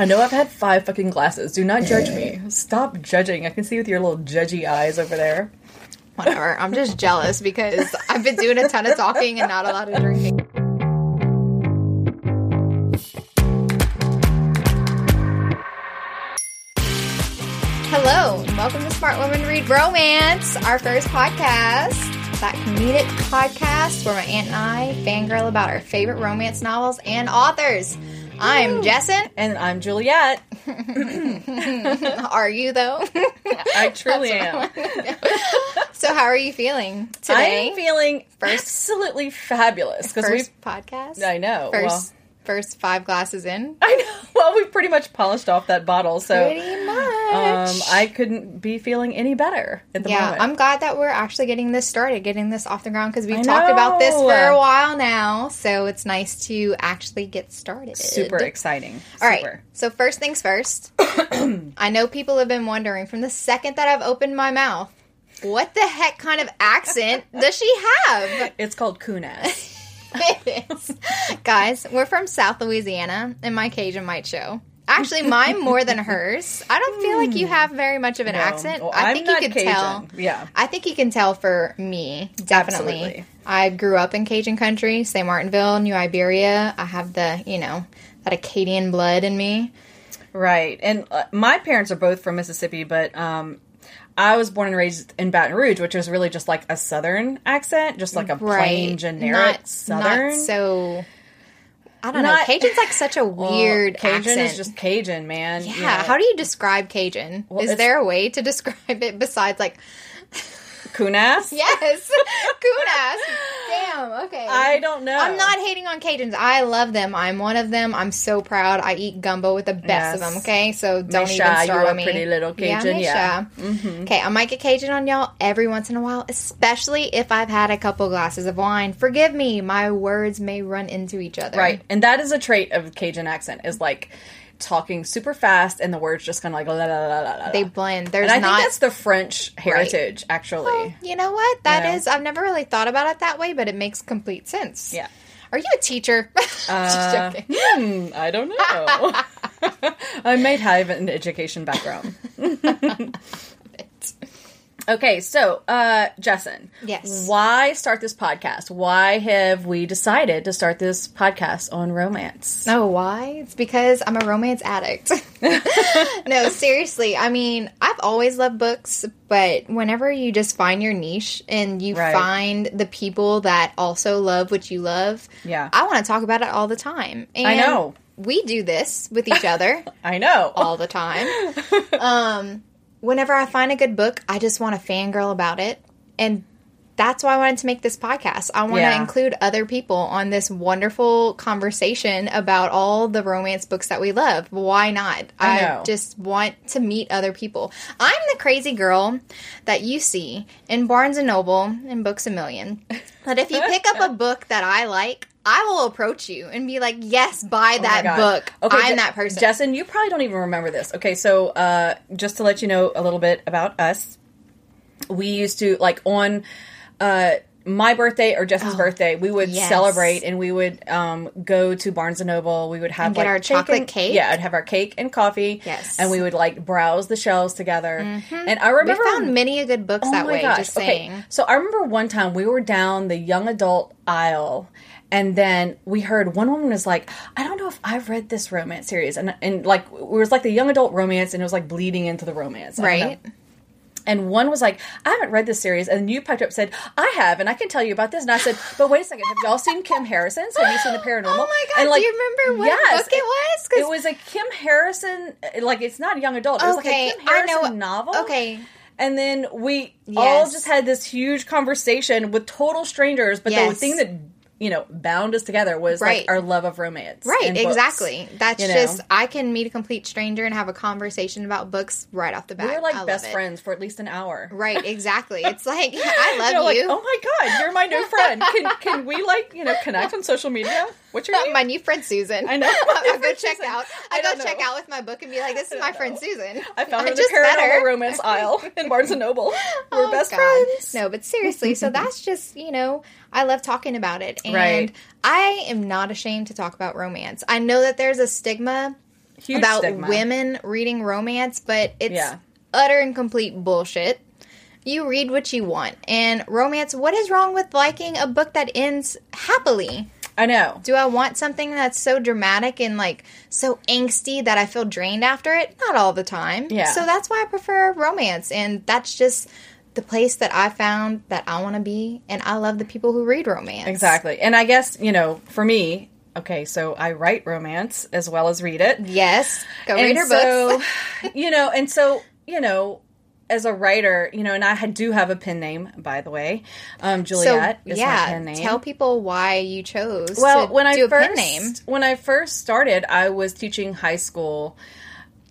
I know I've had five fucking glasses. Do not judge me. Stop judging. I can see with your little judgy eyes over there. Whatever. I'm just jealous because I've been doing a ton of talking and not a lot of drinking. Hello, and welcome to Smart Women Read Romance, our first podcast. That comedic podcast where my aunt and I fangirl about our favorite romance novels and authors. I'm Jessen. And I'm Juliette. Are you though? I truly am. so how are you feeling today? I'm feeling First- absolutely fabulous because we. first podcast. I know. First Well, first five glasses in. I know. Well, we've pretty much polished off that bottle, so Pretty much. um, I couldn't be feeling any better at the yeah, moment. I'm glad that we're actually getting this started, getting this off the ground because we've I talked about this for a while now. So it's nice to actually get started. super exciting. All right. Super. So first things first. I know people have been wondering from the second that I've opened my mouth, what the heck kind of accent does she have? It's called Coonass. Guys, we're from South Louisiana, and my Cajun might show. Actually, mine more than hers. I don't feel like you have very much of an No. accent. Well, I think you can Cajun. tell. Yeah. I think you can tell for me, definitely. Absolutely. I grew up in Cajun country, St. Martinville, New Iberia. I have the, you know, that Acadian blood in me. Right. And uh, my parents are both from Mississippi, but um, I was born and raised in Baton Rouge, which is really just like a Southern accent, just like a plain, generic Not, Southern. Not so. I don't know. Cajun's like such a Well, weird Cajun accent. is just Cajun, man. yeah. You know. How do you describe Cajun? Well, is there a way to describe it besides like Coonass? yes, Coonass? Damn. Okay. I don't know. I'm not hating on Cajuns. I love them. I'm one of them. I'm so proud. I eat gumbo with the best of them. Okay, so don't Misha, even start you're a with me. pretty little Cajun, yeah. Misha. Mm-hmm. Okay, I might get Cajun on y'all every once in a while, especially if I've had a couple glasses of wine. Forgive me, my words may run into each other. Right. And that is a trait of Cajun accent, is like talking super fast and the words just kind of like la la la la la. They blend. There's and I not. think that's the French heritage, actually. you know what? That You is. I've never really thought about it that way, but it makes complete sense. Yeah. Are you a teacher? Just Uh, joking. hmm, I don't know. I might have an education background. Okay, so uh Jessen. Yes. Why start this podcast? Why have we decided to start this podcast on romance? No, why? It's because I'm a romance addict. no, seriously. I mean, I've always loved books, but whenever you just find your niche and you Right. find the people that also love what you love, Yeah. I want to talk about it all the time. And I know. We do this with each other I know. all the time. Um, whenever I find a good book, I just want to fangirl about it. And that's why I wanted to make this podcast. I want to include other people on this wonderful conversation about all the romance books that we love. Why not? I know. just want to meet other people. I'm the crazy girl that you see in Barnes and Noble and Books a Million. That if you pick up a book that I like, I will approach you and be like, "Yes, buy Oh that God. book. Okay, I'm Je- that person." Jessen, you probably don't even remember this. Okay, so uh, just to let you know a little bit about us, we used to like on uh, my birthday or Jessen's birthday, we would Oh, yes. celebrate and we would um, go to Barnes and Noble. We would have And get like our cake chocolate and- cake? Yeah, I'd have our cake and coffee. Yes. and we would like browse the shelves together. And I We remember found many a good books Oh that way. gosh. Just Okay. saying. So I remember one time we were down the young adult aisle and then we heard one woman was like, I don't know if I've read this romance series. And and like it was like the young adult romance and it was like bleeding into the romance. I Right. And one was like, I haven't read this series. And you piped up said, I have, and I can tell you about this. And I said, But wait a second, have y'all seen Kim Harrison's? Have you seen the oh paranormal? Oh my god! And, like, do you remember what book it was? 'Cause- It was a Kim Harrison, like it's not a young adult. It was Okay, like a Kim I Harrison know- novel. okay. And then we all just had this huge conversation with total strangers, but the thing that you know bound us together was Right. like our love of romance. Right, books, exactly. That's you know? just I can meet a complete stranger and have a conversation about books right off the bat. we were I like love best friends for at least an hour. Right, exactly. It's like I love You're like, you. oh my god, you're my new friend. Can can we like you know connect on social media? What's your name? my new friend Susan. I know. I go check Susan. out. I I go check know. out with my book and be like, "This is my friend know. Susan." I found her in the paranormal romance aisle in Barnes and Noble. We're Oh, best God. friends. No, but seriously, so that's just, you know, I love talking about it. And Right. I am not ashamed to talk about romance. I know that there's a stigma Huge about stigma. women reading romance, but it's Yeah. utter and complete bullshit. You read what you want. And romance, what is wrong with liking a book that ends happily? I know. Do I want something that's so dramatic and like so angsty that I feel drained after it? Not all the time. Yeah. So that's why I prefer romance. And that's just the place that I found that I want to be. And I love the people who read romance. Exactly. And I guess, you know, for me, okay, so I write romance as well as read it. Yes. Go read and her so, books. you know, and so, you know, as a writer, you know, and I do have a pen name, by the way. Um, Juliette is yeah, my pen name. tell people why you chose well, to when I do a first pen name. when I first started, I was teaching high school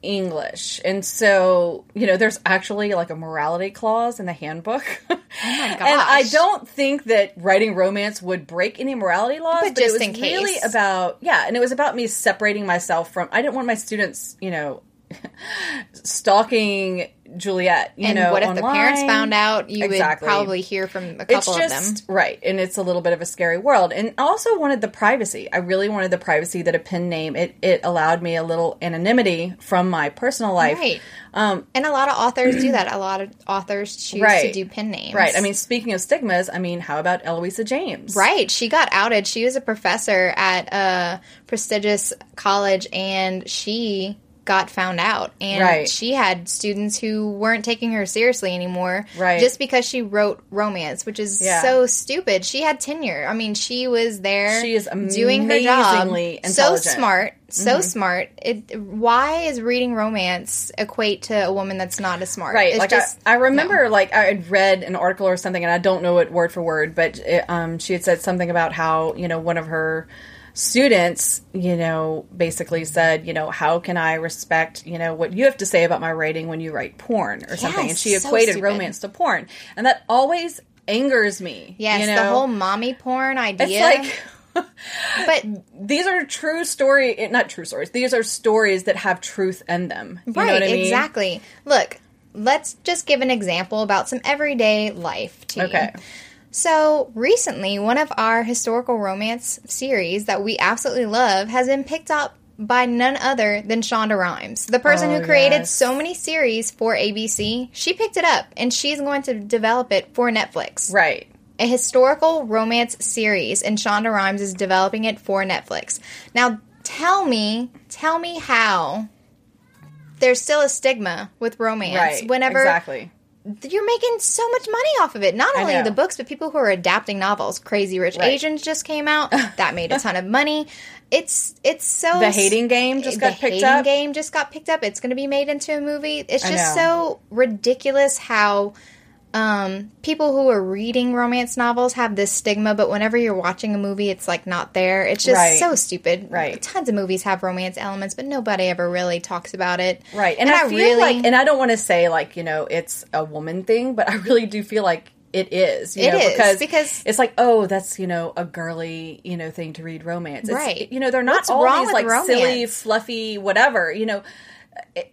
English, and so you know, there's actually like a morality clause in the handbook. Oh my gosh! And I don't think that writing romance would break any morality laws, But but, just it was in really about yeah, and it was about me separating myself from. I didn't want my students, you know. stalking Juliette, you and know, what if the parents found out? You Exactly. would probably hear from a couple just of them. right, and it's a little bit of a scary world. And I also wanted the privacy. I really wanted the privacy that a pen name it it allowed me a little anonymity from my personal life. Right. Um, And a lot of authors do that. A lot of authors choose to do pen names. right. I mean, speaking of stigmas, I mean, how about Eloisa James? Right. She got outed. She was a professor at a prestigious college and she got found out. And Right. she had students who weren't taking her seriously anymore. Right. Just because she wrote romance, which is Yeah. so stupid. She had tenure. I mean, she was there She is doing her job. So. Mm-hmm. smart. So smart. It why is reading romance equate to a woman that's not as smart? Right, It's like just I, I remember, like I had read an article or something, and I don't know it word for word, but it, um, she had said something about how you know one of her students, you know, basically said, you know, how can I respect, you know, what you have to say about my writing when you write porn or something, and she equated romance to porn, and that always angers me. Yes, you know? the whole mommy porn idea. It's like. but These are true story, not true stories. These are stories that have truth in them. You right, know what I mean? exactly. Look, let's just give an example about some everyday life to Okay. you. So recently, one of our historical romance series that we absolutely love has been picked up by none other than Shonda Rhimes, the person Oh, who created yes. so many series for ABC. She picked it up and she's going to develop it for Netflix. Right. a historical romance series, and Shonda Rhimes is developing it for Netflix. Now, tell me, tell me how there's still a stigma with romance Right. whenever exactly. You're making so much money off of it. Not only the books, but people who are adapting novels. Crazy Rich Right. Asians just came out. That made a ton of money. It's it's so The Hating Game just got the picked Hating up. Game just got picked up. It's going to be made into a movie. It's just so ridiculous how um, people who are reading romance novels have this stigma, but whenever you're watching a movie, it's like not there. It's just Right. so stupid. Right. Tons of movies have romance elements, but nobody ever really talks about it. Right. And, I, feel like, and I don't want to say like, you know, it's a woman thing, but I really do feel like it is. You It know, is, because, because- it's like, oh, that's, you know, a girly, you know, thing to read romance. It's, Right. You know, they're not What's all wrong these with like silly, fluffy, whatever, you know.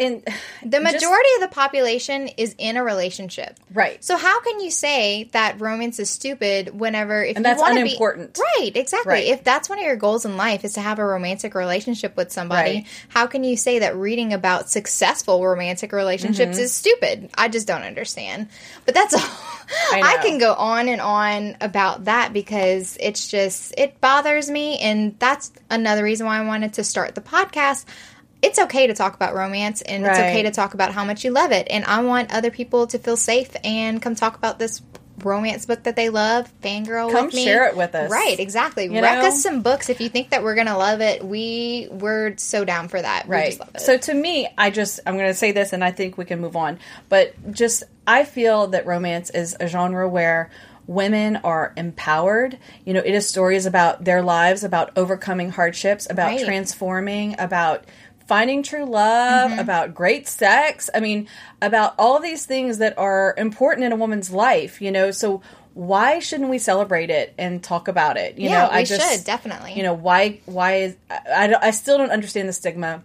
And The just- majority of the population is in a relationship. Right. So how can you say that romance is stupid whenever if And you that's want to unimportant. be right, exactly. Right. If that's one of your goals in life is to have a romantic relationship with somebody, Right. how can you say that reading about successful romantic relationships Mm-hmm. is stupid? I just don't understand. But that's all. I I, can go on and on about that because it's just it bothers me and that's another reason why I wanted to start the podcast. It's okay to talk about romance and it's okay to talk about how much you love it and I want other people to feel safe and come talk about this romance book that they love, fangirl Come with me. share it with us. Right, exactly. You Wreck know? us some books if you think that we're going to love it. We we're so down for that. Right just love it. so to me i just i'm going to say this and i think we can move on but just i feel that romance is a genre where women are empowered you know it is stories about their lives about overcoming hardships about Right. transforming about finding true love mm-hmm. about great sex. I mean about all these things that are important in a woman's life you know? So why shouldn't we celebrate it and talk about it? You Yeah, know i just should, definitely. you know why why is I, I, I still don't understand the stigma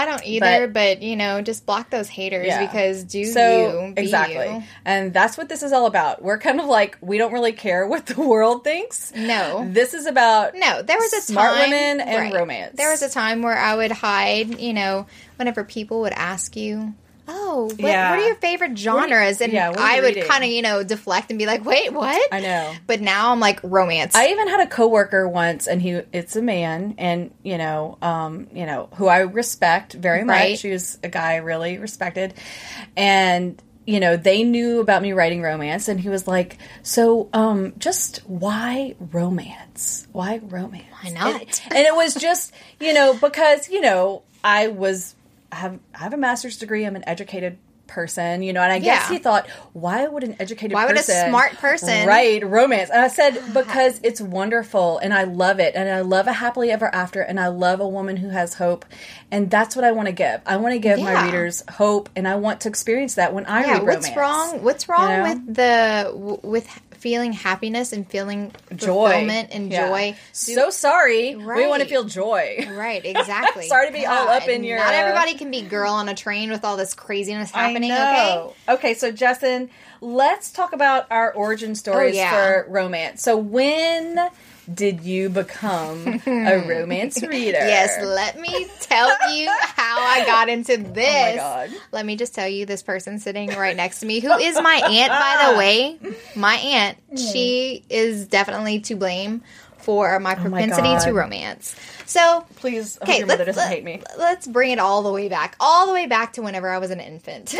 I don't either, But- but, you know, just block those haters Yeah. because do so you be exactly you. and that's what this is all about we're kind of like we don't really care what the world thinks No. this is about No, there was a Smart time, women and romance. There was a time where I would hide, you know, whenever people would ask you, "Oh, what, Yeah. what are your favorite genres?" and yeah, I would kind of, you know, deflect and be like, "Wait, what?" i know But now I'm like romance. I even had a coworker once, and he it's a man, and you know, um, you know, who I respect very Right. much. He was a guy I really respected, and you know, they knew about me writing romance, and he was like, "So, um, just why romance? Why romance? Why not? And, and it was just, you know, because you know, I was I have I have a master's degree. I'm an educated person, you know, and I guess he thought, why would an educated Why would a smart person- write romance? And I said, because it's wonderful and I love it. And I love a happily ever after. And I love a woman who has hope. And that's what I want to give. I want to give my readers hope. And I want to experience that when I yeah, read what's wrong? What's wrong know? with the with feeling happiness and feeling Joy. and Yeah. joy? So sorry. We want to feel joy. Right, exactly. Sorry to be all up in your, Not uh, everybody can be girl on a train with all this craziness happening. Okay. Okay, so Jessen, let's talk about our origin stories Oh, yeah. for romance. So when did you become a romance reader? Yes, let me tell you how I got into this. Oh my God. Let me just tell you this person sitting right next to me, who is my aunt, by the way. My aunt, hmm. she is definitely to blame for my oh propensity Oh God. to romance. So, Please, okay, your mother let's, doesn't hate me. let's bring it all the way back. All the way back to whenever I was an infant.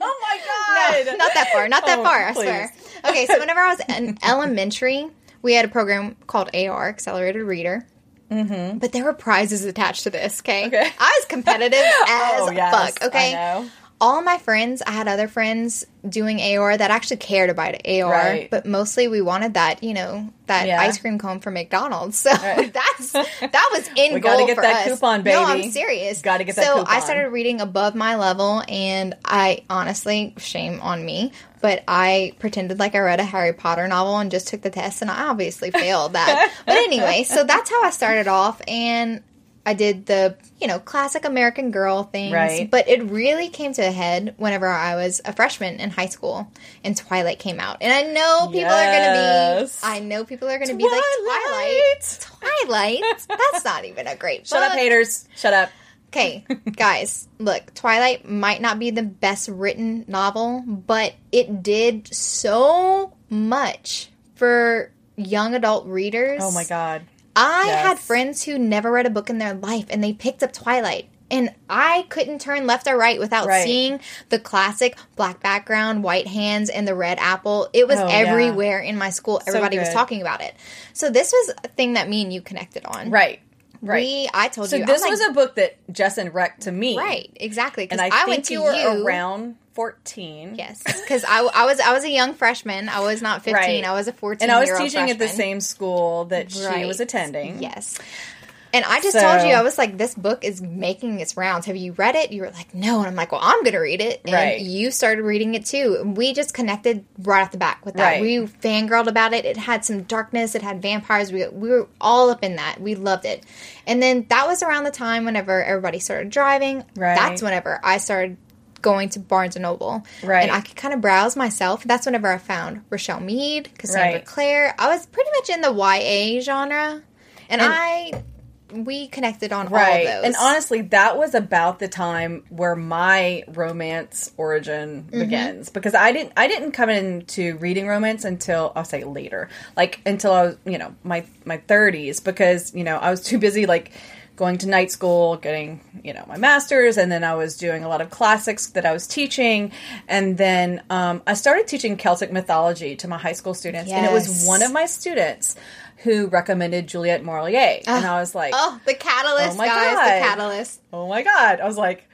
Oh my No, not that far. Not that Oh, far. I swear. Okay, so whenever I was in elementary, we had a program called AR, Accelerated Reader. Mm-hmm. But there were prizes attached to this. Okay, Okay. I was competitive as Oh, yes, fuck. Okay. All my friends, I had other friends doing AOR that actually cared about AOR, Right. but mostly we wanted that, you know, that Yeah. ice cream cone from McDonald's. So Right. that's that was in We goal gotta get for that us. coupon, baby. No, I'm serious. Gotta get that So I started reading above my level, and I honestly, shame on me, but I pretended like I read a Harry Potter novel and just took the test, and I obviously failed that. but anyway, so that's how I started off, and I did the you know classic American Girl things, Right. but it really came to a head whenever I was a freshman in high school and Twilight came out. And I know people are going to be, I know people are going to be like, Twilight, Twilight? That's not even a great Shut up, haters. Shut up. Okay, guys, look, Twilight might not be the best written novel, but it did so much for young adult readers. Oh my god. I Yes. had friends who never read a book in their life and they picked up Twilight. And I couldn't turn left or right without Right. seeing the classic black background, white hands, and the red apple. It was Oh, yeah. everywhere in my school. Everybody was talking about it. So this was a thing that me and you connected on. Right. Right. We, I told so you. I this like, was a book that Jessen wrecked to me. right, exactly. Because And I, I, think went to you were you around 14. Yes, because I, I was I was a young freshman. I was not fifteen. Right. I was a fourteen. And I was teaching at the same school that she was attending. Yes. And I just So- told you, I was like, this book is making its rounds. Have you read it? You were like, no. And I'm like, well, I'm going to read it. And Right. you started reading it too. And we just connected right off the back with that. Right. We fangirled about it. It had some darkness, it had vampires. We, we were all up in that. We loved it. And then that was around the time whenever everybody started driving. Right. That's whenever I started going to Barnes and Noble. Right. And I could kind of browse myself. That's whenever I found Richelle Mead, Cassandra Right. Clare. I was pretty much in the YA genre. And, I we connected on Right. all those. And honestly, that was about the time where my romance origin Mm-hmm. begins because I didn't I didn't come into reading romance until I'll say later. Like until I was, you know, my my 30s because, you know, I was too busy like going to night school, getting, you know, my masters and then I was doing a lot of classics that I was teaching and then um, I started teaching Celtic mythology to my high school students and it was one of my students who recommended Juliet Marillier and I was like oh, the catalyst, Oh my guys, God. the catalyst. Oh my god! I was like,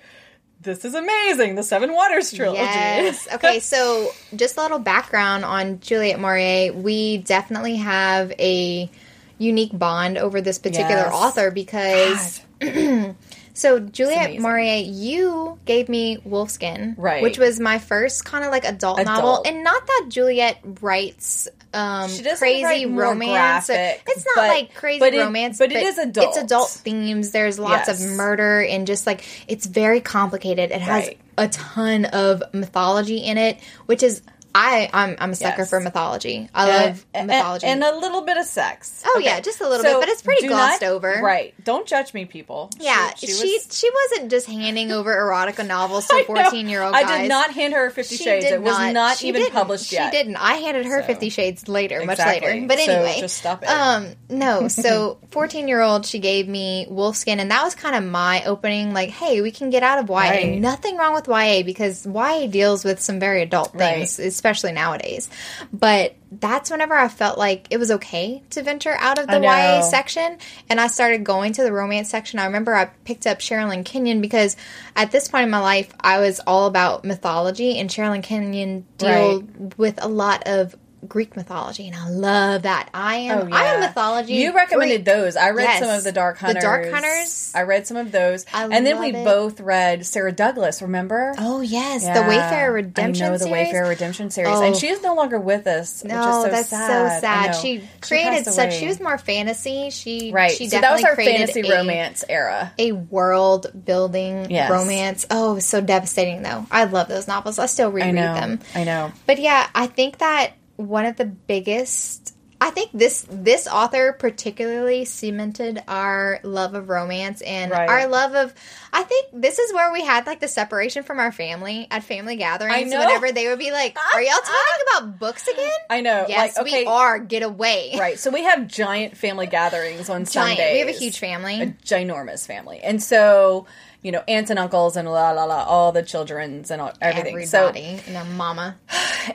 "This is amazing!" The Seven Waters trilogy. Yes. Okay, so just a little background on Juliet Marillier. We definitely have a unique bond over this particular Yes. author because So Juliet. Marillier, you gave me Wolfskin, Right. Which was my first kind of like adult, Adult. novel, and not that Juliet writes um, crazy write more romance. graphic, it's not but- like crazy but it- romance, but it is adult. It's adult themes. There's lots Yes. of murder and just like it's very complicated. It has Right. a ton of mythology in it, which is I I'm I'm a sucker Yes. for mythology. I love and, mythology. and a little bit of sex. Oh, yeah, just a little bit, but it's pretty glossed not- over. Right. Don't judge me, people. yeah, she was- she, wasn't just handing over erotica novels to fourteen year old guys. I did not hand her Fifty She Shades. It was not, She even didn't. published yet. She didn't. I handed her So- Fifty Shades later, much later. But So anyway, just stop it. Um, no. So fourteen year old, she gave me Wolfskin, and that was kind of my opening. Like, hey, we can get out of YA. Right. Nothing wrong with YA because YA deals with some very adult things, especially nowadays. But that's whenever I felt like it was okay to venture out of the YA section, and I started going to the romance section. I remember I picked up Sherrilyn Kenyon because at this point in my life, I was all about mythology, and Sherrilyn Kenyon deal with a lot of Greek mythology, and I love that. I am, Oh, I am mythology. You recommended freak. those. I read Yes. some of the Dark Hunters. The. Dark Hunters. I read some of those, I and then we it. both read Sara Douglass. Remember? Oh yes, Yeah. the Wayfarer Redemption. I know the series. Wayfarer Redemption series, Oh. and she is no longer with us. No, which is so that's sad. so sad. know. She created such. She was more fantasy. She right. She so that was our fantasy a- romance era. a world building Yes. romance. Oh, so devastating though. I love those novels. I still I reread know. them. I know. But yeah, I think that one of the biggest I think this this author particularly cemented our love of romance and Right. our love of I think this is where we had like the separation from our family at family gatherings whenever they would be like, ah, Are y'all talking ah. about books again? I know. Yes, like, okay, we are. Get away. Right. So we have giant family gatherings on Giant. Sundays. We have a huge family. a ginormous family, and so you know aunts and uncles and la la la, all the childrens and all, everything. Everybody and their mama.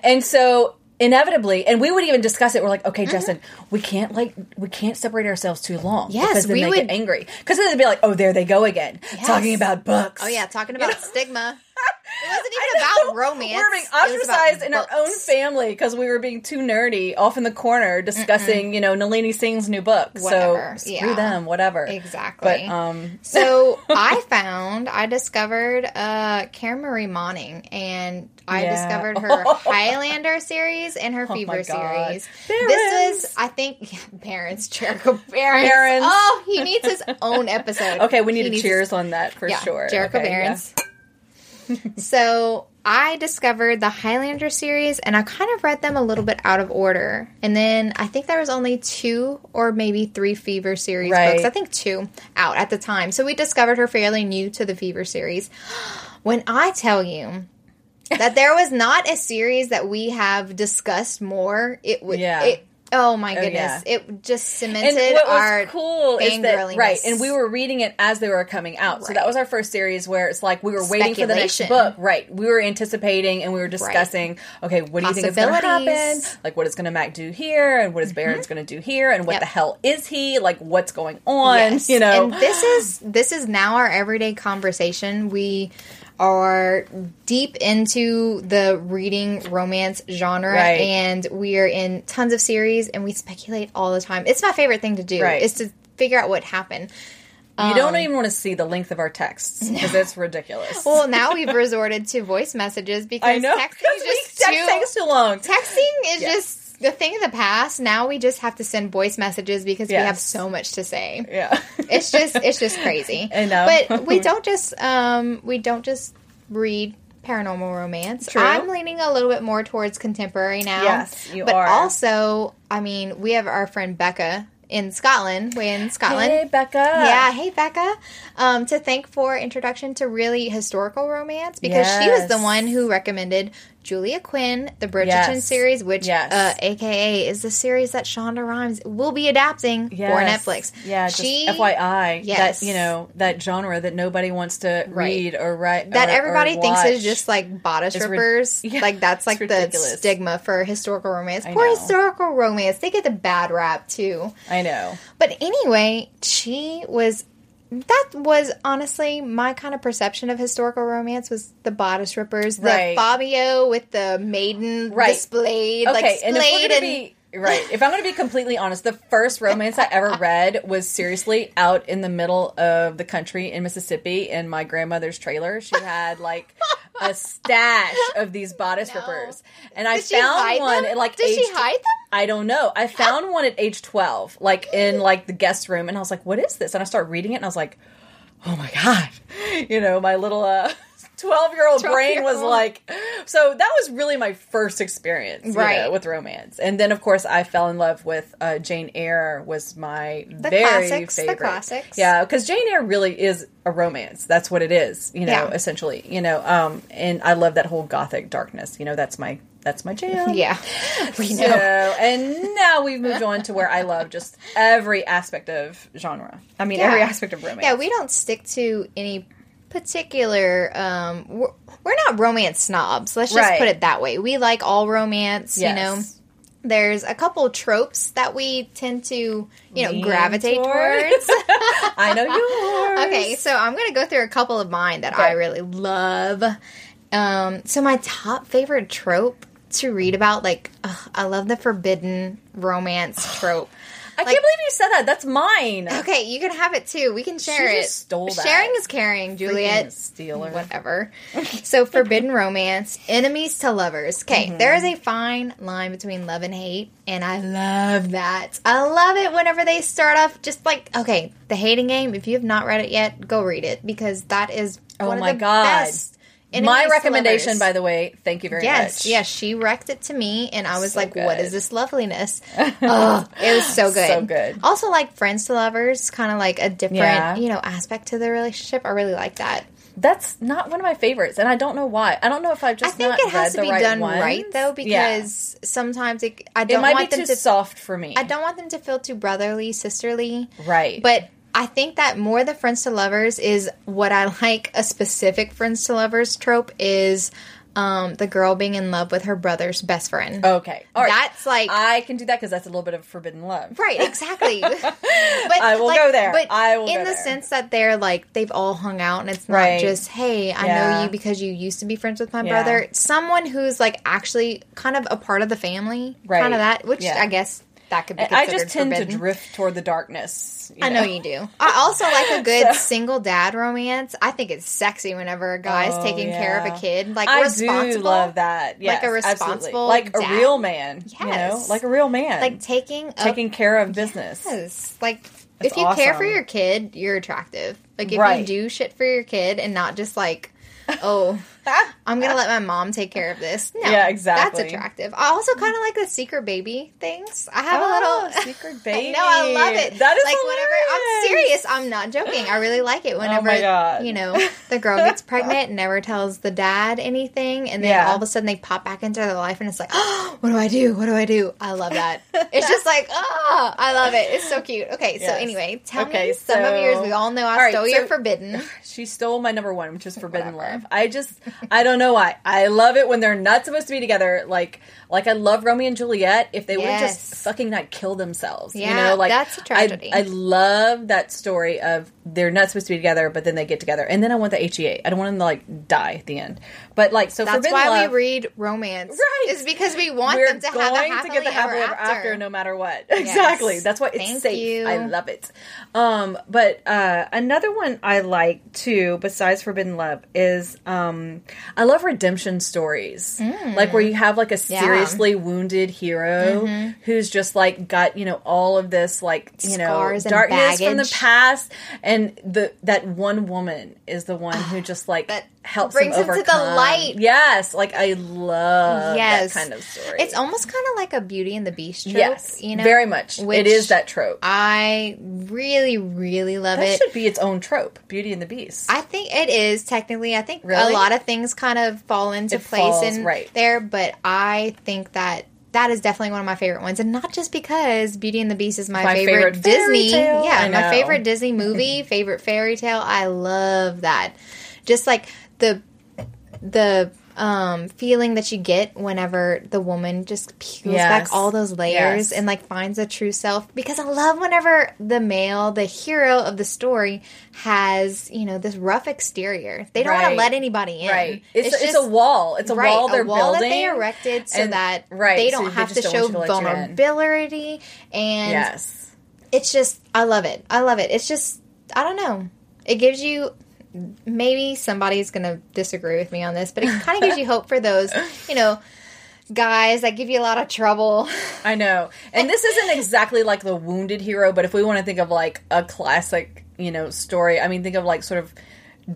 And so inevitably, and we would even discuss it. We're like, okay, mm-hmm. Jessen, we can't like we can't separate ourselves too long. Yes, because then we they would- get angry because then they'd be like, oh, there they go again, Yes. talking about books. Oh yeah, talking You about know? stigma. It wasn't even about romance. We were being It was about ostracized in our own family because we were being too nerdy off in the corner discussing, you know, Nalini Singh's new book. Whatever. So screw Yeah. them, whatever. Exactly. But um, So I found, I discovered uh, Karen Marie Moning, and I Yeah. discovered her Highlander series and her Oh Fever series. Barrons. This was, I think, yeah, Barrons, Jericho Barrons. Barrons. Oh, he needs his own episode. okay, we need He needs- cheers on that for sure. Jericho Okay. Barrons. so I discovered the Highlander series and I kind of read them a little bit out of order. And then I think there was only two or maybe three Fever series Right. books. I think two out at the time. So we discovered her fairly new to the Fever series. When I tell you that there was not a series that we have discussed more, it would Yeah. it Oh my Oh, goodness! yeah. It just cemented And what was our cool is that right, and we were reading it as they were coming out. So that was our first series where it's like we were waiting for the next book. Right, we were anticipating and we were discussing. Okay, what do you think is going to happen? Like, what is going to Mac do here, and what is Barrons mm-hmm. going to do here, and what Yep. the hell is he? Like, what's going on? Yes. You know, and this is this is now our everyday conversation. We are deep into the reading romance genre Right. and we are in tons of series and we speculate all the time. It's my favorite thing to do Right. is to figure out what happened. you don't um, even want to see the length of our texts because it's ridiculous. Well, now we've resorted to voice messages because I know texting is just text too takes too long. texting is Yes. just the thing of the past. Now we just have to send voice messages because we have so much to say. Yeah, it's just it's just crazy. I know. But we don't just um we don't just read paranormal romance. True. I'm leaning a little bit more towards contemporary now. Yes, you but are. also, I mean, we have our friend Becca in Scotland. Way in Scotland. Hey, Becca. Yeah, hey Becca. Um, to thank for introduction to really historical romance because she was the one who recommended Julia Quinn, the Bridgerton Yes. series, which Yes. uh, AKA is the series that Shonda Rhimes will be adapting for Netflix. Yeah, she FYI, Yes. that you know that genre that nobody wants to read or write that or- everybody or thinks is just like bodice It's rippers. Yeah, like that's like the stigma for historical romance. Poor historical romance, they get the bad rap too. I know. But anyway, she was. That was honestly my kind of perception of historical romance was the bodice rippers, the Right. Fabio with the maiden Right. displayed, Okay, like and if we're gonna and be Right. If I'm going to be completely honest, the first romance I ever read was seriously out in the middle of the country in Mississippi in my grandmother's trailer. She had like a stash of these bodice No. rippers, and I Did she found one them? at like Did age she hide them? I don't know. I found one at age 12, like in like the guest room, and I was like, "What is this?" And I started reading it, and I was like, "Oh my god!" You know, my little uh, 12 year old brain was 12-year-old. like. So that was really my first experience, you Right. know, with romance, and then of course I fell in love with uh, Jane Eyre. Was my The very classics, the favorite. classics. Yeah, because Jane Eyre really is a romance. That's what it is, you know, Yeah. essentially. You know, um, and I love that whole gothic darkness. You know, that's my that's my jam. Yeah, we So, know. and now we've moved on to where I love just every aspect of genre. I mean, Yeah. every aspect of romance. Yeah, we don't stick to any particular. Um, we're, we're not romance snobs. Let's just Right. put it that way. We like all romance. You know, there's a couple tropes that we tend to, you know, Lean gravitate toward. towards. I know yours. okay, so I'm gonna go through a couple of mine that Okay. I really love. Um, so my top favorite trope to read about, like, ugh, I love the forbidden romance trope. I like- can't believe you said that. That's mine. Okay, you can have it too. We can share She it. stole that. Sharing is caring, Juliette. Freaking stealer. Whatever. so, forbidden romance, enemies to lovers. Okay, Mm-hmm. there is a fine line between love and hate, and I love that. I love it whenever they start off just like, okay, the hating game. If you have not read it yet, go read it because that is Oh one my of the God. best. My recommendation, by the way. Thank you very Yes, much. yes, she wrecked it to me, and I was So like, "What good. is this loveliness?" oh, it was so good, So good. Also, like friends to lovers, kind of like a different, Yeah. you know, aspect to the relationship. I really like that. That's not one of my favorites, and I don't know why. I don't know if I've I think it has to be right done ones. right though, Yeah. because sometimes it, I don't might want be them too to. soft for me. I don't want them to feel too brotherly, sisterly. Right. But I think that more the friends to lovers is what I like. A specific friends to lovers trope is um, the girl being in love with her brother's best friend. okay. All right. That's like I can do that because that's a little bit of forbidden love. Right, exactly. but I will go there. But I will in the there. sense that they're like they've all hung out, and it's not Right. just hey, I Yeah. know you because you used to be friends with my Yeah. brother. Someone who's like actually kind of a part of the family, Right. kind of that. Which Yeah. I guess that could be. I just tend forbidden. to drift toward the darkness. you I know you do. I also like a good So- single dad romance. I think it's sexy whenever a guy's Oh, taking care of a kid, like I responsible, do love that. Yes, a absolutely. responsible like a real man. You know, Yes. like a real man, like taking a taking care of business. Yes. Like That's if you care for your kid, you're attractive. Like if Right. you do shit for your kid and not just like, oh, I'm gonna let my mom take care of this. No, Yeah, exactly. That's attractive. I also kind of like the secret baby things. I have Oh, a little secret baby. Know, I love it. That is like whenever I'm serious, I'm not joking. I really like it. Oh whenever Oh my God. you know the girl gets pregnant, and never tells the dad anything, and then Yeah. all of a sudden they pop back into their life, and it's like, oh, what do I do? What do I do? I love that. It's just like, oh, I love it. It's so cute. Okay, so anyway, tell Okay, me some of yours. We all know I All right, stole so- your forbidden. She stole my number one, which is Forbidden Whatever. Love. I just, I don't know why. I love it when they're not supposed to be together. Like, like I love Romeo and Juliet. If they would have just fucking not kill themselves, you know, like that's a I- tragedy. I, love that story of they're not supposed to be together, but then they get together, and then I want the HEA. I don't want them to like die at the end. But like, so That's why Love, we read romance. Right. Is because we want we're them to going have a to get the happily ever ever after. no matter what. Yes. Exactly. That's why it's Thank safe. you. I love it. Um, but uh, another one I like too, besides Forbidden Love, is um, I love redemption stories, like where you have like a Mm. Yeah. Mm-hmm. seriously wounded hero who's just like got you know all of this like you know Scars and darkness from the past, and the that one woman is the one who ah, just like That helps brings him him to the overcome. light. Yes, like I love Yes. that kind of story. It's almost kind of like a Beauty and the Beast trope. Yes, you know, very much. it is that trope. I really, really love that it. should be its own trope. Beauty and the Beast. I think it is technically. I think Really? a lot of things kind of fall into It place falls, in right. there, but I think that that is definitely one of my favorite ones, and not just because Beauty and the Beast is my, My favorite, favorite Disney. tale. Yeah, my favorite Disney movie, favorite fairy tale. I love that. Just like the the um feeling that you get whenever the woman just peels Yes. back all those layers Yes. and like finds a true self because I love whenever the male, the hero of the story has, you know, this rough exterior. They don't want to let anybody in. Right. It's, it's, just- a wall. It's a right, wall they're a wall building. that they erected so and- that right, they don't they have to show to let you in. vulnerability and yes. it's just I love it. I love it. It's just I don't know. It gives you maybe somebody's gonna disagree with me on this, but it kind of gives you hope for those, you know, guys that give you a lot of trouble. I know. And this isn't exactly like the wounded hero, but if we want to think of like a classic, you know, story, I mean, think of like sort of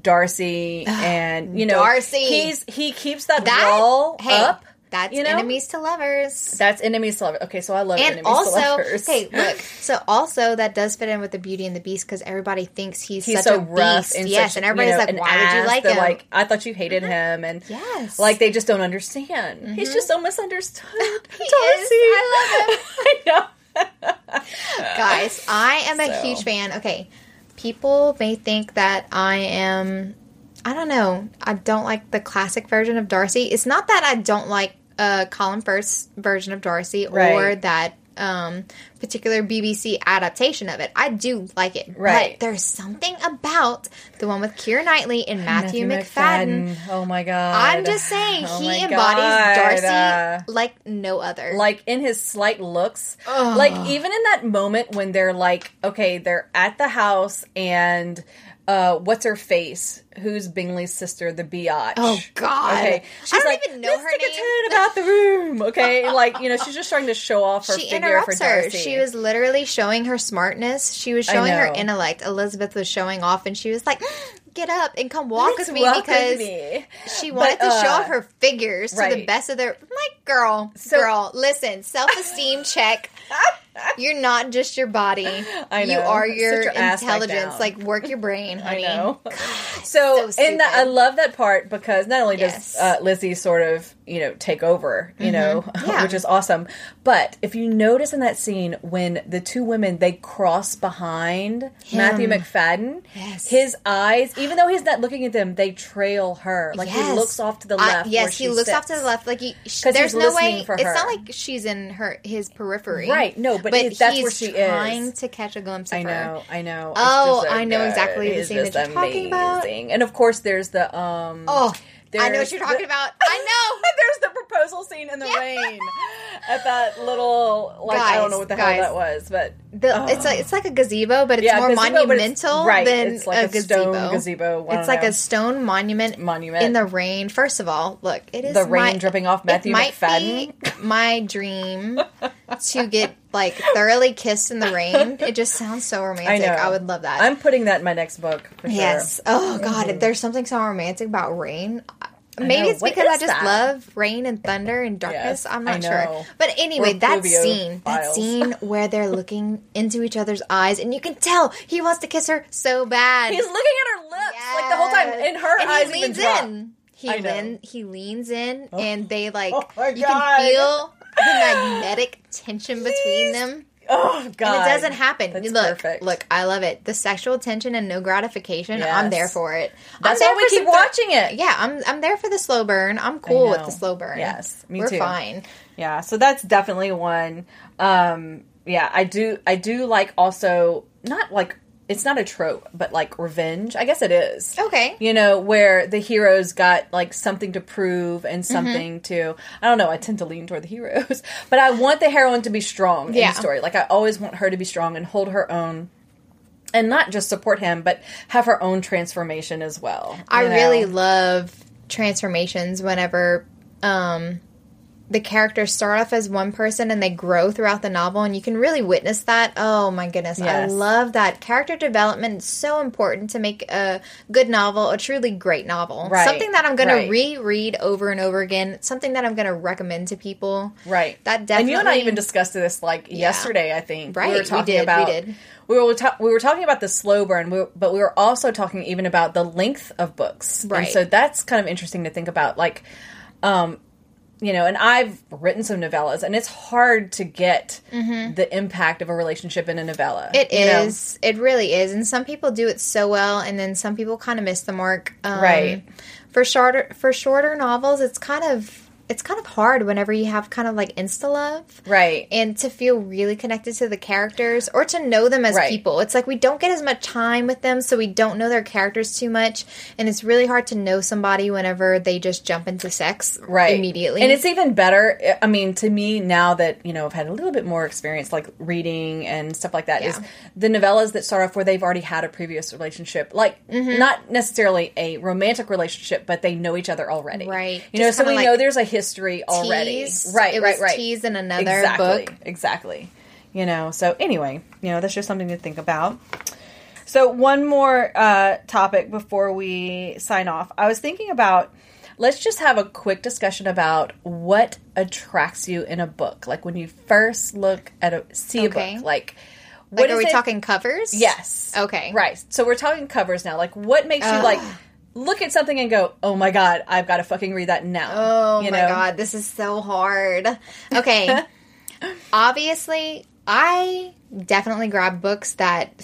Darcy and, you know, Darcy. He's he keeps that, That wall hey, up. That's you know? enemies to lovers. That's enemies to lovers. Okay, so I love and enemies to lovers. hey, look. So also that does fit in with the Beauty and the Beast because everybody thinks he's, He's such so a rough beast. and yes, such, and everybody's you know, like, "Why would you like They're him?" Like I thought you hated him, and Yes. Mm-hmm. like they just don't understand. He's just so misunderstood. He Darcy, is. I love him. I know. guys i am a huge fan okay people may think that i am i don't know i don't like the classic version of darcy it's not that i don't like uh colin firth version of darcy or that um particular bbc adaptation of it i do like it Right. but there's something about the one with Keira knightley and matthew, Macfadyen, Oh my god! i'm just saying Oh he embodies darcy Uh, like no other like in his slight looks, Ugh. like even in that moment when they're like, okay, they're at the house and. Uh, what's her face? Who's Bingley's sister, the biatch? Oh, God. Okay, I don't even know Let's her take name." a about the room. Okay, And, like you know, she's just trying to show off her she figure for interrupts her. Darcy. She was literally showing her smartness. She was showing her intellect. Elizabeth was showing off, and she was like, "Get up and come walk Let's with me," with because me. she wanted But, to show uh, off her figures to the best of their. Like, girl, So- girl, listen, self esteem check. You're not just your body. I know. You are your, your intelligence. Like, work your brain, honey. I know. So, so and I love that part because not only does Yes. uh, Lizzie sort of you know take over, you know, Mm-hmm. Yeah. which is awesome. But if you notice in that scene when the two women they cross behind Matthew Macfadyen, Yes. his eyes, even though he's not looking at them, they trail her. Like he looks off to the left. where yes, he looks off to the left. Like he, sh- there's no way. for It's not like she's in her his periphery, Right, no, but he- that's he's where she is. trying to catch a glimpse of I her. know, I know. Oh, so I know good. exactly the scene that you're talking about. And of course, there's the um. Oh, I know what you're talking the- about. I know. There's the proposal scene in the rain at that little like I don't know what the guys. hell that was, but The, It's like it's like a gazebo, but it's Yeah, more gazebo, but it's- monumental right, than it's like a, gazebo. stone gazebo, It's like know. a stone monument, Monument. in the rain. First of all, look, it is The rain my- dripping off it Matthew might Macfadyen. my dream to get like thoroughly kissed in the rain. It just sounds so I romantic. know I, would love that. I'm putting that in my next book for sure. Yes. Oh God, mm-hmm. there's something so romantic about rain. Maybe it's What because I just that? love rain and thunder and darkness. Yes, I'm not sure. But anyway, We're that scene, that scene where they're looking into each other's eyes, and you can tell he wants to kiss her so bad. He's looking at her lips like the whole time, Yes. and her and eyes he even leans drop. in. He I lean, he leans in, oh. and they like Oh you God. can feel the magnetic tension between them. Oh God, And it doesn't happen. That's look, perfect. look, I love it. The sexual tension and no gratification. Yes. I'm there for it. That's why we keep thro- watching it. Yeah, I'm I'm there for the slow burn. I'm cool with the slow burn. Yes, me We're too. fine. Yeah, so that's definitely one. Um, yeah, I do. I do like also not like it's not a trope, but like revenge. I guess it is. Okay. You know, where the heroes got like something to prove and Mm-hmm. something to. I don't know. I tend to lean toward the heroes, but I want the heroine to be strong in Yeah. the story. Like I always want her to be strong and hold her own. And not just support him, but have her own transformation as well. I know? really love transformations whenever um the characters start off as one person and they grow throughout the novel and you can really witness that. Oh my goodness. I love that. Character development is so important to make a good novel, a truly great novel. Right, Something that I'm going right. to reread over and over again, something that I'm going to recommend to people. Right. That definitely And you and I even discussed this like yesterday. I think Right, We we were talking did, we about. did. We were ta- we were talking about the slow burn, we were- but we were also talking even about the length of books. And Right. so that's kind of interesting to think about. Like, um, you know, and I've written some novellas, and it's hard to get the impact of a relationship in a novella. Mm-hmm. It know? It really is. And some people do it so well, and then some people kind of miss the mark. Um, Right. for shorter for shorter novels, it's kind of it's kind of hard whenever you have kind of like insta love. Right. And to feel really connected to the characters or to know them as Right. people. It's like we don't get as much time with them, so we don't know their characters too much. And it's really hard to know somebody whenever they just jump into sex right immediately. and it's even better i mean to me now that you know i've had a little bit more experience like reading and stuff like that, is Yeah. the novellas that start off where they've already had a previous relationship like Mm-hmm. not necessarily a romantic relationship but they know each other already Right. you know so we kinda know there's a history already teased. right It right was right teased in another exactly book. exactly you know so anyway you know that's just something to think about so one more uh, topic before we sign off. I was thinking about let's just have a quick discussion about what attracts you in a book. Like when you first look at a see Okay. a book, like like what are we it- talking covers? Yes. Okay. Right. So we're talking covers now. Like what makes you like look at something and go, "Oh my god, I've got to fucking read that now." Oh You my know? god, this is so hard. Okay. Obviously, I definitely grab books that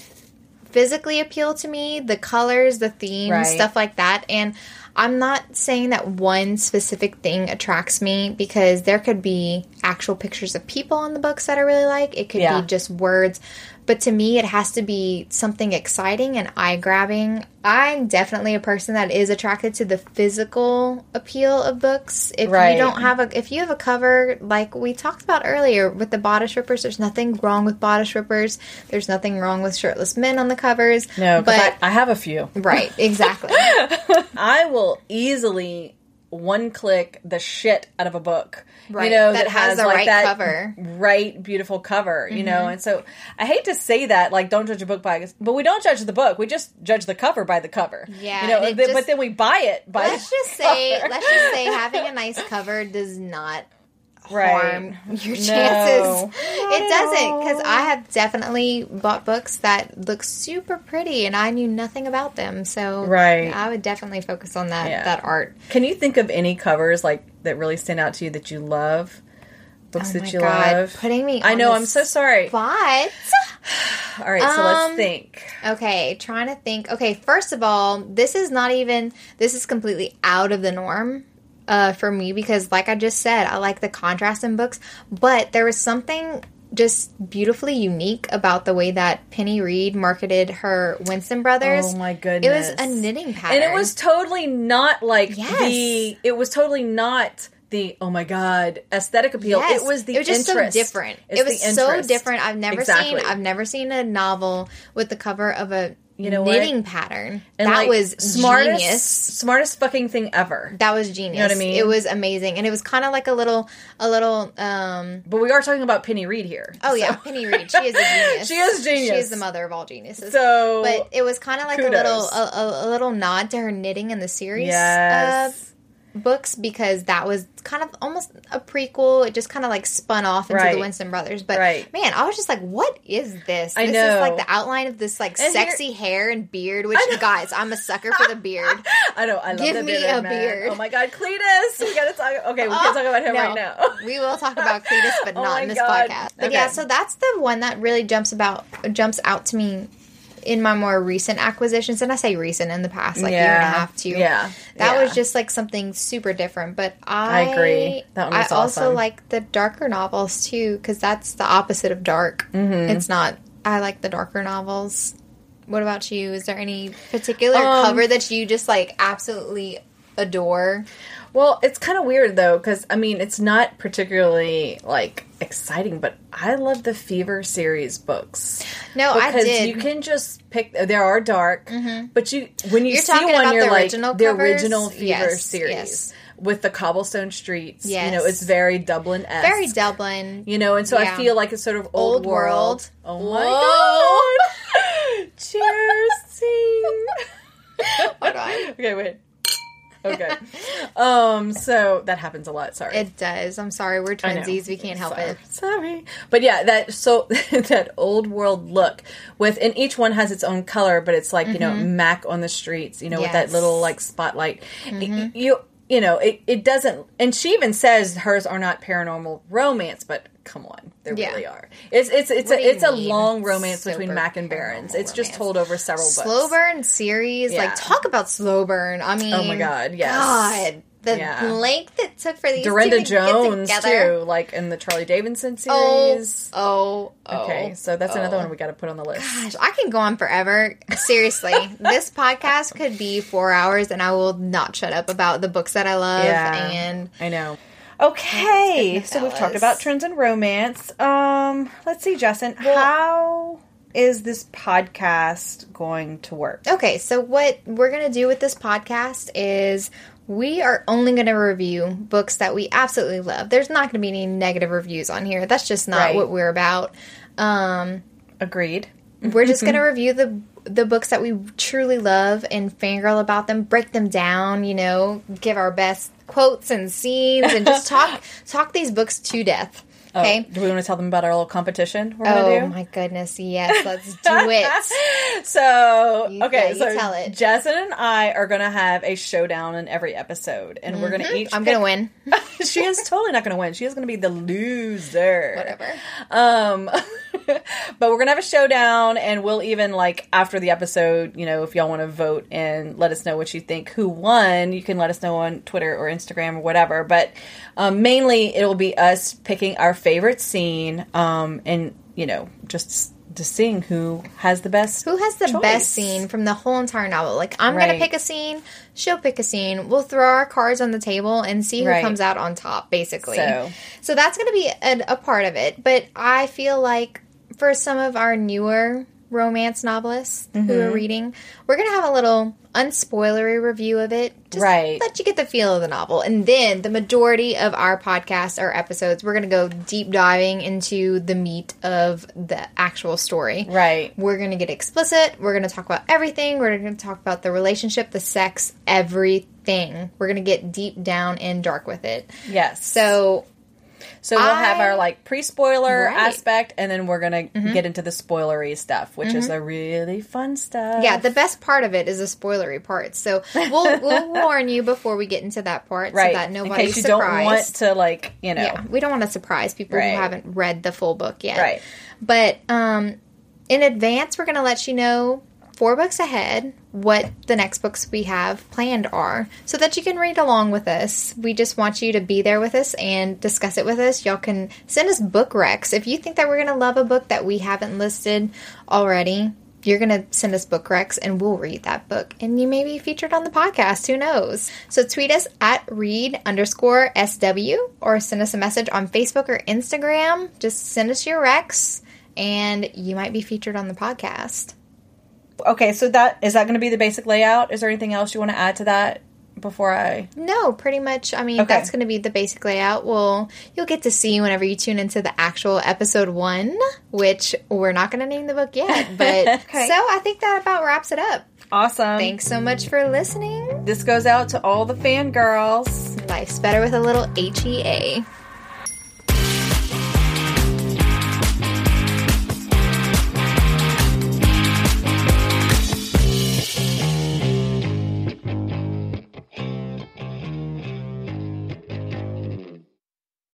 physically appeal to me, the colors, the themes, Right. stuff like that. And I'm not saying that one specific thing attracts me because there could be actual pictures of people on the books that I really like. It could Yeah. be just words. But to me, it has to be something exciting and eye grabbing. I'm definitely a person that is attracted to the physical appeal of books. If Right. you don't have a, if you have a cover like we talked about earlier with the bodice rippers, there's nothing wrong with bodice rippers. There's nothing wrong with shirtless men on the covers. No, but I, I have a few. right, exactly. I will easily one click the shit out of a book. Right, You know, that that, has has, the like right that cover. Mm-hmm. right, beautiful cover, you know, and so I hate to say that, like, don't judge a book by but we don't judge the book. We just judge the cover by the cover. Yeah, You know, th- just- but then we buy it by let's the just say let's just say having a nice cover does not Right. harm your chances. Not it doesn't because. I have definitely bought books that look super pretty and I knew nothing about them. So Right. I would definitely focus on that Yeah. that art. Can you think of any covers, like, that really stand out to you that you love? Books Oh that you God, love? putting me I know, I'm so sorry. But All right, so Um, let's think. Okay, trying to think. Okay, first of all, this is not even this is completely out of the norm uh, for me because, like I just said, I like the contrast in books. But there was something just beautifully unique about the way that Penny Reid marketed her Winston Brothers. Oh my goodness. It was a knitting pattern, and it was totally not like Yes. the it was totally not the oh my god aesthetic appeal Yes. it was the it was just interest. so different. It's it was so different. I've never Exactly. seen I've never seen a novel with the cover of a You know what? knitting pattern. And, that like, was smartest genius. smartest fucking thing ever That was genius. what I mean? It was amazing, and it was kind of like a little, a little. um but we are talking about penny reid here Oh so- yeah, Penny Reid. She is a genius. She is genius. She is the mother of all geniuses. so but it was kind of like kudos. a little, a, a, a little nod to her knitting in the series yes uh, books because that was kind of almost a prequel. It just kind of like spun off into Right. the Winston brothers. But Right. man, I was just like, what is this? I this know. is like the outline of this like And here- sexy hair and beard. Which guys, I'm a sucker for the beard. i know i love Give the me bearded a man. beard. oh my god cletus we gotta talk okay we can't oh, talk about him No. right now we will talk about Cletus, but Oh not in this God. podcast. But Okay. yeah, so that's the one that really jumps about jumps out to me in my more recent acquisitions, and I say recent in the past like year and a half two. Yeah. that Yeah. was just like something super different. But I, I agree. That one was I also like the darker novels too because that's the opposite of dark. Mm-hmm. It's not. I like the darker novels. What about you? Is there any particular Um, cover that you just like absolutely adore? Well, it's kind of weird though, because I mean, it's not particularly like exciting, but I love the Fever series books. No, I did. you can just pick. There are dark, mm-hmm. but you when you You're see one, you're the like original the original Fever Yes, series yes. with the cobblestone streets. You know, it's very Dublin esque. Very Dublin. You know, and so Yeah. I feel like it's sort of old, Old world. world. Oh my Whoa. god! Cheers, scene. Hold on. Okay, wait. Okay. um. So that happens a lot. Sorry. It does. I'm sorry. We're twinsies. We can't help sorry. it. Sorry. But yeah, that so that old world look with and each one has its own color, but it's like, you know, Mac on the streets, you know, with that Mm-hmm. Yes. Mm-hmm. little like spotlight. You you know, it, it doesn't and she even says hers are not paranormal romance, but come on, there Yeah. really are. It's it's it's What a it's a mean? long romance Sober between Mac and Barrons. It's just told over several books. slow burn series. Yeah. Like talk about slow burn. I mean, Oh my God, yes. God, the Yeah. length it took for these Darynda two to Jones get together. too, like in the Charlie Davidson Oh, series. oh, oh. okay, so that's another oh. one we got to put on the list. Gosh, I can go on forever. Seriously, this podcast could be four hours, and I will not shut up about the books that I love. Yeah. And I know. Okay, so we've talked about trends in romance. Um, let's see, Jessen, how is this podcast going to work? Okay, so what we're going to do with this podcast is we are only going to review books that we absolutely love. There's not going to be any negative reviews on here. That's just not Right. what we're about. Um, Agreed. we're just going to review the the books that we truly love and fangirl about them, break them down, you know, give our best quotes and scenes and just talk talk these books to death. Okay? Oh, do we want to tell them about our little competition we're Oh, gonna do? my goodness, yes, let's do it. So You- okay, yeah, you so tell it. Jessen and I are gonna have a showdown in every episode, and we're gonna each. Mm-hmm. I'm pick- going to win. she is totally not gonna win. She is gonna be the loser. Whatever. Um, but we're gonna have a showdown, and we'll even like after the episode, you know, if y'all want to vote and let us know what you think, who won, you can let us know on Twitter or Instagram or whatever. But um, mainly, it will be us picking our favorite scene, um, and you know, just to seeing who has the best. Who has the choice. best scene from the whole entire novel? Like, I'm Right. to pick a scene, she'll pick a scene. We'll throw our cards on the table and see who Right. comes out on top, basically. So- So, that's to be a, a part of it. But I feel like for some of our newer romance novelists who Mm-hmm. are reading, we're going to have a little unspoilery review of it. Just Right. let you get the feel of the novel. And then the majority of our podcasts, our episodes, we're going to go deep diving into the meat of the actual story. Right. We're going to get explicit. We're going to talk about everything. We're going to talk about the relationship, the sex, everything. We're going to get deep down and dark with it. Yes. So, So we'll have our like pre-spoiler Right. Mm-hmm. aspect, and then we're gonna get into the spoilery stuff, which is the really fun stuff. yeah, the best part of it is the spoilery part. So, we'll, we'll warn you before we get into that part right. so that nobody's surprised. don't want to like you know. Yeah, we don't want to surprise people Right. who haven't read the full book yet. Right. But um, in advance, we're going to let you know four books ahead what the next books we have planned are so that you can read along with us. We just want you to be there with us and discuss it with us. Y'all can send us book recs. If you think that we're going to love a book that we haven't listed already, you're going to send us book recs and we'll read that book and you may be featured on the podcast. Who knows? So tweet us at read underscore SW or send us a message on Facebook or Instagram. Just send us your recs and you might be featured on the podcast. Okay, so that is that going to be the basic layout? Is there anything else you want to add to that before I? No, pretty much. I mean, Okay. that's going to be the basic layout. Well, you'll get to see whenever you tune into the actual episode one, which we're not going to name the book yet. But Okay. so I think that about wraps it up. Awesome. Thanks so much for listening. This goes out to all the fangirls. Life's better with a little H E A.